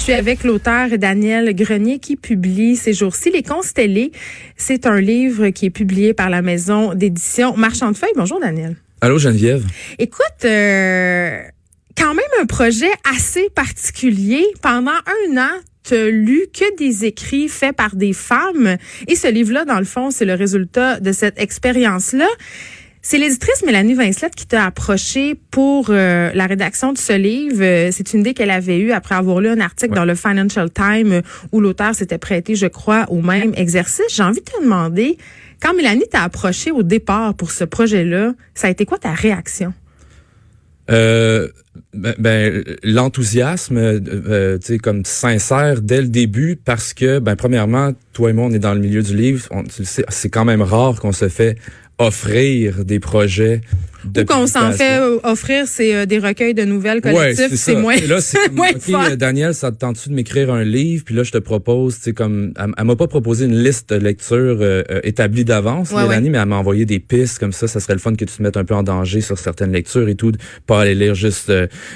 Je suis avec l'auteur Daniel Grenier qui publie ces jours-ci Les Constellés. C'est un livre qui est publié par la maison d'édition Marchand de Feuilles. Bonjour Daniel. Allô Geneviève. Écoute, euh, quand même un projet assez particulier. Pendant un an, tu lu que des écrits faits par des femmes. Et ce livre-là, dans le fond, c'est le résultat de cette expérience-là. C'est l'éditrice Mélanie Vincelette qui t'a approché pour euh, la rédaction de ce livre. Euh, c'est une idée qu'elle avait eue après avoir lu un article dans le Financial Times où l'auteur s'était prêté, je crois, au même exercice. J'ai envie de te demander, quand Mélanie t'a approché au départ pour ce projet-là, ça a été quoi ta réaction? Euh, ben, ben l'enthousiasme, euh, tu sais, comme sincère dès le début, parce que, ben, premièrement, toi et moi, on est dans le milieu du livre. C'est quand même rare qu'on se fait offrir des projets ou qu'on s'en fait euh, offrir, c'est euh, des recueils de nouvelles collectives, c'est moins. là, c'est moins OK, Daniel, ça te tente-tu de m'écrire un livre? Puis là, je te propose, tu sais, comme elle, m'a pas proposé une liste de lectures euh, établie d'avance, Mélanie, mais elle m'a envoyé des pistes comme ça. Ça serait le fun que tu te mettes un peu en danger sur certaines lectures et tout, pas aller lire juste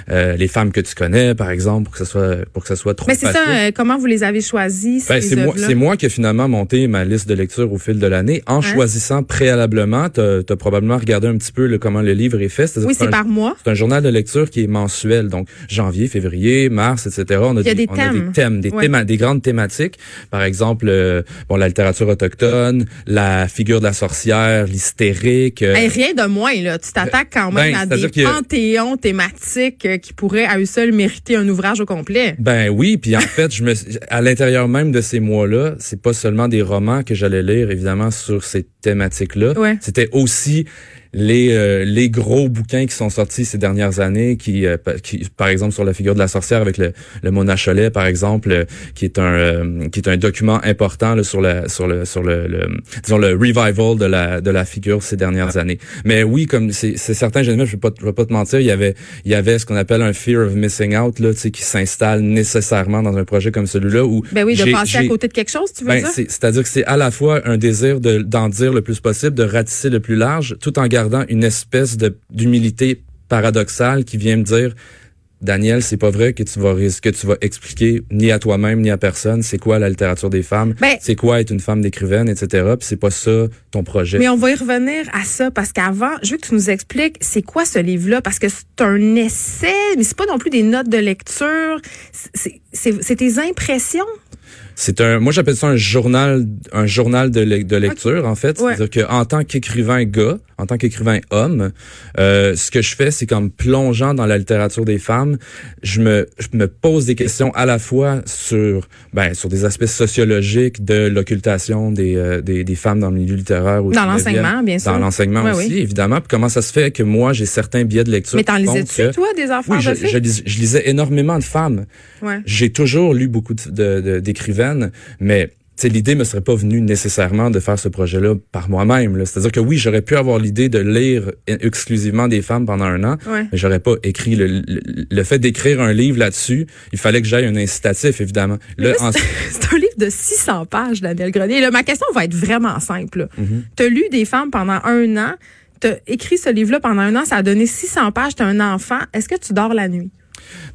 les femmes que tu connais, par exemple, pour que ça soit pour que ça soit trop. Mais c'est ça. comment vous les avez choisis ben, c'est moi, c'est moi qui ai finalement monté ma liste de lectures au fil de l'année en hein? choisissant préalablement. Tu as, probablement regardé un petit peu le, comment le livre est fait. Oui, c'est par mois. C'est un journal de lecture qui est mensuel, donc janvier, février, mars, etc. On a, Il y a des, thèmes. des thèmes, des, des grandes thématiques. Par exemple, euh, bon, la littérature autochtone, la figure de la sorcière, l'hystérique. Euh, rien de moins, là. Tu t'attaques quand même ben, à des panthéons thématiques euh, qui pourraient à eux seuls mériter un ouvrage au complet. Ben oui, puis en fait, je me, à l'intérieur même de ces mois-là, c'est pas seulement des romans que j'allais lire, évidemment, sur ces thématiques-là. C'était aussi les euh, les gros bouquins qui sont sortis ces dernières années, qui, euh, qui par exemple sur la figure de la sorcière avec le, le Mona Cholet, par exemple, euh, qui est un qui est un document important là, sur la sur le sur le, disons le revival de la de la figure ces dernières années. Mais oui, comme c'est certain, je ne vais pas je vais pas te mentir, il y avait il y avait ce qu'on appelle un fear of missing out là, tu sais, qui s'installe nécessairement dans un projet comme celui-là où ben oui, de passer à côté de quelque chose, tu veux ben, dire? C'est-à-dire que c'est à la fois un désir de d'en dire le plus possible, de ratisser le plus large, tout en gardant une espèce d'humilité paradoxale qui vient me dire Daniel, c'est pas vrai que tu vas que tu vas expliquer ni à toi-même ni à personne c'est quoi la littérature des femmes, ben c'est quoi être une femme d'écrivaine, etc. Puis c'est pas ça ton projet. Mais on va y revenir à ça parce qu'avant, je veux que tu nous expliques c'est quoi ce livre-là parce que c'est un essai, mais c'est pas non plus des notes de lecture, c'est tes impressions? C'est un, moi j'appelle ça un journal, un journal de, de lecture en fait. C'est-à-dire que en tant qu'écrivain gars, en tant qu'écrivain homme, euh, ce que je fais, c'est qu'en me plongeant dans la littérature des femmes, je me, je me pose des questions à la fois sur, ben, sur des aspects sociologiques de l'occultation des, euh, des, des, femmes dans le milieu littéraire. Dans l'enseignement, bien sûr. Dans l'enseignement aussi, évidemment. Puis comment ça se fait que moi, j'ai certains biais de lecture. Mais t'en lisais-tu, toi, des enfants oui, je, je, je, lisais énormément de femmes. Ouais. J'ai toujours lu beaucoup d'écrivaines, de, mais l'idée me serait pas venue nécessairement de faire ce projet-là par moi-même. C'est-à-dire que oui, j'aurais pu avoir l'idée de lire exclusivement des femmes pendant un an, mais j'aurais pas écrit le, le, fait d'écrire un livre là-dessus. Il fallait que j'aille un incitatif, évidemment. C'est un livre de 600 pages, Daniel Grenier. Là, ma question va être vraiment simple. Mm-hmm. Tu as lu des femmes pendant un an, tu as écrit ce livre-là pendant un an, ça a donné 600 pages, tu un enfant. Est-ce que tu dors la nuit?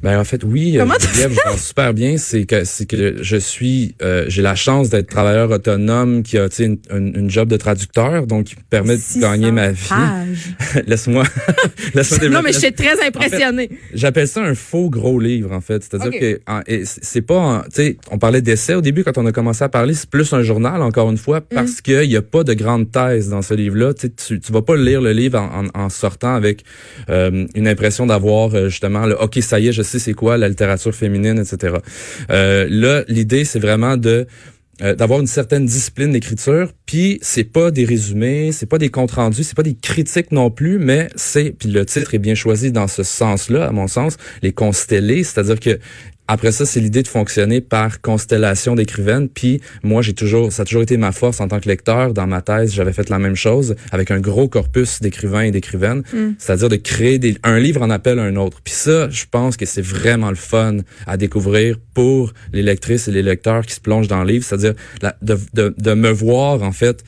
Ben en fait oui, euh, Comment je super bien, c'est que c'est que je suis euh, j'ai la chance d'être travailleur autonome qui a une, une, une, job de traducteur donc qui permet de gagner ma vie. laisse-moi laisse Non mais je suis très impressionné. J'appelle ça un faux gros livre en fait, c'est-à-dire que c'est pas tu sais on parlait d'essai au début quand on a commencé à parler, c'est plus un journal encore une fois parce mm. qu'il y a pas de grande thèse dans ce livre-là, tu tu vas pas lire le livre en, en, sortant avec euh, une impression d'avoir justement le OK ça y est, je c'est quoi la littérature féminine, etc. Euh, là, l'idée, c'est vraiment de euh, d'avoir une certaine discipline d'écriture, puis c'est pas des résumés, c'est pas des comptes rendus, c'est pas des critiques non plus, mais c'est puis le titre est bien choisi dans ce sens-là à mon sens, les constellés, c'est-à-dire que après ça, c'est l'idée de fonctionner par constellation d'écrivaines. Puis moi, j'ai toujours, ça a toujours été ma force en tant que lecteur. Dans ma thèse, j'avais fait la même chose avec un gros corpus d'écrivains et d'écrivaines, mm. c'est-à-dire de créer des, un livre en appel un autre. Puis ça, je pense que c'est vraiment le fun à découvrir pour les lectrices et les lecteurs qui se plongent dans le livre, c'est-à-dire de, de, de me voir en fait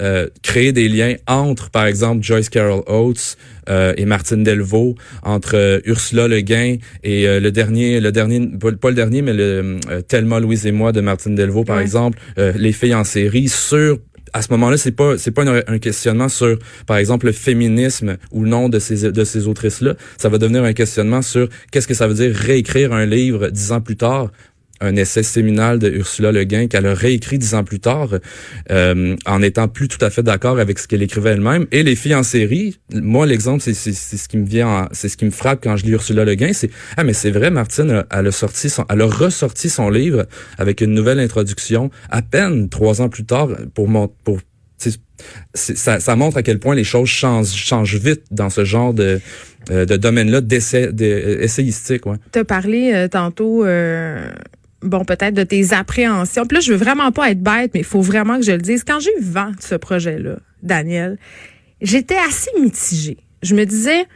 euh, créer des liens entre, par exemple, Joyce Carol Oates euh, et Martine Delvaux, entre euh, Ursula Le Guin et le dernier, le dernier, pas le dernier, mais le Thelma Louise et moi de Martine Delvaux, par exemple, les filles en série sur à ce moment-là, c'est pas c'est pas un, questionnement sur par exemple le féminisme ou non de ces de ces autrices là, ça va devenir un questionnement sur qu'est-ce que ça veut dire réécrire un livre dix ans plus tard un essai séminal de Ursula Le Guin qu'elle a réécrit dix ans plus tard, euh, en étant plus tout à fait d'accord avec ce qu'elle écrivait elle-même. Et les filles en série, moi l'exemple, c'est ce qui me vient, c'est ce qui me frappe quand je lis Ursula Le Guin, c'est ah mais c'est vrai, Martine, elle a sorti son, elle a ressorti son livre avec une nouvelle introduction à peine trois ans plus tard pour mon, pour ça, ça montre à quel point les choses changent, changent vite dans ce genre de, euh, de domaine-là d'essayistique. Ouais. Tu as parlé euh, tantôt bon, peut-être de tes appréhensions. Puis là, je veux vraiment pas être bête, mais il faut vraiment que je le dise. Quand j'ai eu vent de ce projet-là, Daniel, j'étais assez mitigée. Je me disais,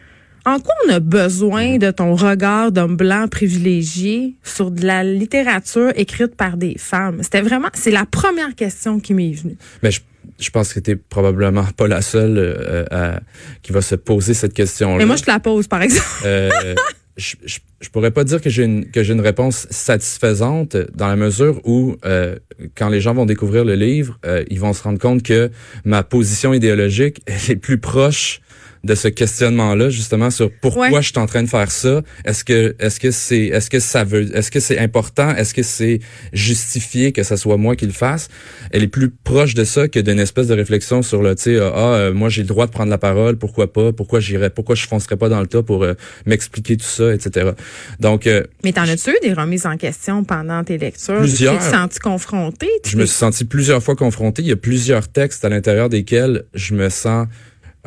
en quoi on a besoin de ton regard d'homme blanc privilégié sur de la littérature écrite par des femmes? C'était vraiment, c'est la première question qui m'est venue. Mais je, je pense que tu probablement pas la seule euh, qui va se poser cette question-là. Mais moi, je te la pose, par exemple. Euh, je, je, pourrais pas dire que j'ai une que j'ai une réponse satisfaisante dans la mesure où euh, quand les gens vont découvrir le livre, euh, ils vont se rendre compte que ma position idéologique est plus proche de ce questionnement-là justement sur pourquoi je suis en train de faire ça? Est-ce que est-ce que c'est est-ce que ça veut est-ce que c'est important? Est-ce que c'est justifié que ça soit moi qui le fasse? Elle est plus proche de ça que d'une espèce de réflexion sur le tu sais ah euh, moi j'ai le droit de prendre la parole, pourquoi pas? Pourquoi j'irais Pourquoi je foncerais pas dans le tas pour euh, m'expliquer tout ça, etc. Donc euh, mais t'en as-tu eu des remises en question pendant tes lectures? Plusieurs. Tu t'es senti confronté Je me suis senti plusieurs fois confronté. Il y a plusieurs textes à l'intérieur desquels je me sens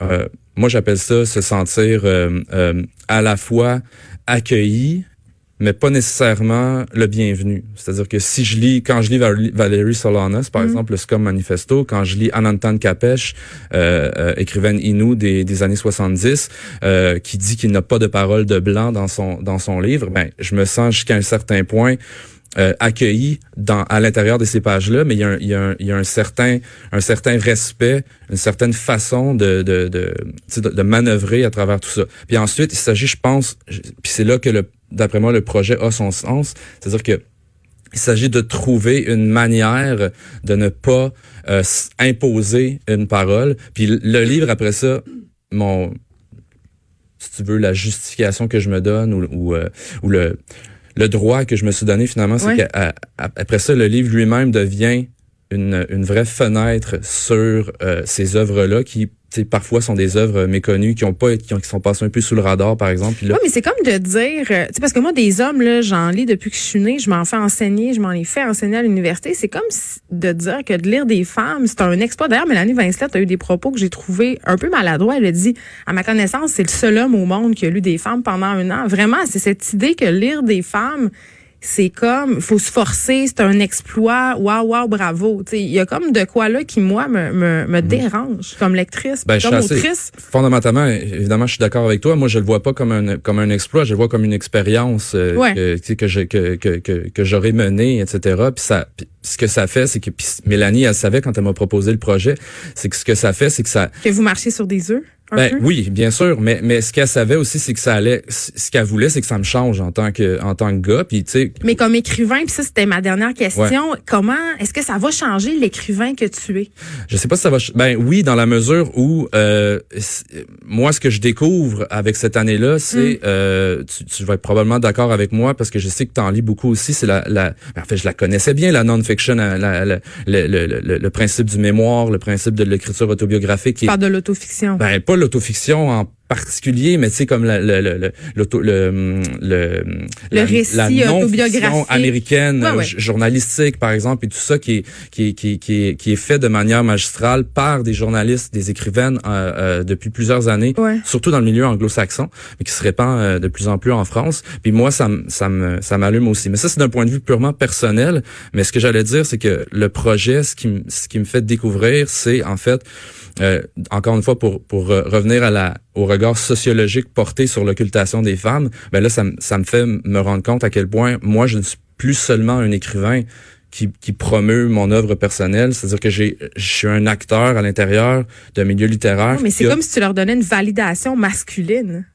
euh, moi, j'appelle ça se sentir euh, euh, à la fois accueilli, mais pas nécessairement le bienvenu. C'est-à-dire que si je lis, quand je lis Valérie Solanas, par mm. exemple, le Scum Manifesto, quand je lis Anantan Kapesh, euh, écrivaine Inou des, des années 70, qui dit qu'il n'a pas de parole de blanc dans son dans son livre, ben je me sens jusqu'à un certain point euh, accueilli dans à l'intérieur de ces pages-là, mais il y, a un, il, y a un, il y a un certain un certain respect, une certaine façon de de, de, de, manœuvrer à travers tout ça. Puis ensuite, il s'agit, je pense, puis c'est là que le d'après moi le projet a son sens, c'est-à-dire que il s'agit de trouver une manière de ne pas euh, imposer une parole. Puis le livre après ça, mon si tu veux la justification que je me donne ou ou, euh, ou le le droit que je me suis donné finalement, c'est qu'après ça, le livre lui-même devient une, une vraie fenêtre sur euh, ces œuvres-là qui parfois sont des œuvres méconnues qui ont pas qui, sont passées un peu sous le radar par exemple. Mais c'est comme de dire euh, parce que moi des hommes là j'en lis depuis que je suis née je m'en fais enseigner je m'en ai fait enseigner à l'université. C'est comme de dire que de lire des femmes c'est un exploit. D'ailleurs Mélanie Vincelette a eu des propos que j'ai trouvé un peu maladroits. Elle a dit à ma connaissance c'est le seul homme au monde qui a lu des femmes pendant un an vraiment c'est cette idée que lire des femmes c'est comme faut se forcer, c'est un exploit, waouh waouh bravo. Il y a comme de quoi là qui moi me, me, me mhm. dérange comme lectrice, ben, comme autrice. Fondamentalement, évidemment, je suis d'accord avec toi. Moi, je le vois pas comme un comme un exploit, je le vois comme une expérience euh, que, que, je, que, que, que, que j'aurais menée, etc. Puis ça, ce que ça fait, c'est que Mélanie, elle savait quand elle m'a proposé le projet, c'est que ce que ça fait, c'est que ça que vous marchez sur des œufs? Ben, oui, bien sûr, mais mais ce qu'elle savait aussi, c'est que ça allait. Ce qu'elle voulait, c'est que ça me change en tant que en tant que gars. Puis tu sais. Mais comme écrivain, puis ça c'était ma dernière question. Comment est-ce que ça va changer l'écrivain que tu es? Je sais pas si ça va. Ben oui, dans la mesure où euh, moi, ce que je découvre avec cette année-là, c'est mm. euh, tu, tu, vas être probablement d'accord avec moi parce que je sais que tu en lis beaucoup aussi. C'est la, la ben, en fait, je la connaissais bien la non-fiction, la, la, le, le, le, le, principe du mémoire, le principe de l'écriture autobiographique. Tu parles de l'autofiction. Ben pas l'autofiction en particulier, mais sais comme le le le le le, récit la autobiographique américaine journalistique par exemple et tout ça qui est qui est, qui qui qui est fait de manière magistrale par des journalistes, des écrivaines euh, euh, depuis plusieurs années, surtout dans le milieu anglo-saxon, mais qui se répand euh, de plus en plus en France. Puis moi ça ça me ça m'allume aussi. Mais ça c'est d'un point de vue purement personnel, mais ce que j'allais dire c'est que le projet ce qui ce qui me fait découvrir c'est en fait encore une fois pour pour revenir à la au regard sociologique porté sur l'occultation des femmes, ben là, ça, ça me fait me rendre compte à quel point moi, je ne suis plus seulement un écrivain qui, qui promeut mon œuvre personnelle. C'est-à-dire que j'ai, je suis un acteur à l'intérieur d'un milieu littéraire. mais c'est comme si tu leur donnais une validation masculine.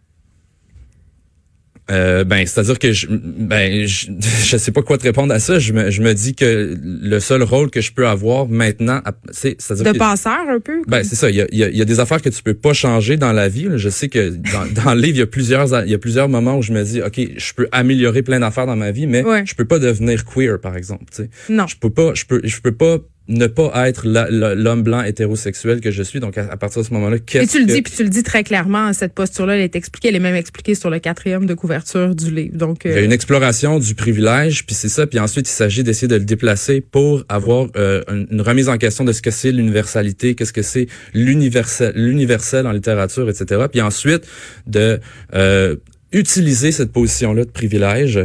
Euh, ben, c'est-à-dire que je, ben, je, je, sais pas quoi te répondre à ça. Je me, je me dis que le seul rôle que je peux avoir maintenant, c'est, c'est-à-dire de passeur un peu. Ben, c'est ça. Il y a, il y a, des affaires que tu peux pas changer dans la vie. Je sais que dans, dans le livre, il y a plusieurs, il y a plusieurs moments où je me dis, ok, je peux améliorer plein d'affaires dans ma vie, mais je peux pas devenir queer, par exemple. sais. Non. Je peux pas, je peux, je peux pas ne pas être l'homme blanc hétérosexuel que je suis. Donc, à, partir de ce moment-là, qu'est-ce que... Et tu le dis, puis tu le dis très clairement, cette posture-là, elle est expliquée, elle est même expliquée sur le quatrième de couverture du livre. Donc, Il y a une exploration du privilège, puis c'est ça. Puis ensuite, il s'agit d'essayer de le déplacer pour avoir euh, une, remise en question de ce que c'est l'universalité, qu'est-ce que c'est l'universel, l'universel en littérature, etc. Puis ensuite, de euh, utiliser cette position-là de privilège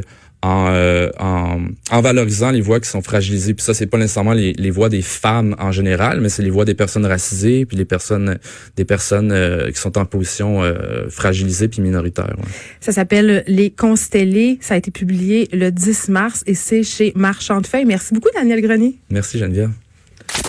euh, en, en, valorisant les voix qui sont fragilisées. Puis ça, c'est pas nécessairement les, les, voix des femmes en général, mais c'est les voix des personnes racisées, puis les personnes, des personnes euh, qui sont en position euh, fragilisée puis minoritaire. Ça s'appelle Les Constellés. Ça a été publié le 10 mars et c'est chez Marchand de Feuilles. Merci beaucoup, Daniel Grenier. Merci, Geneviève.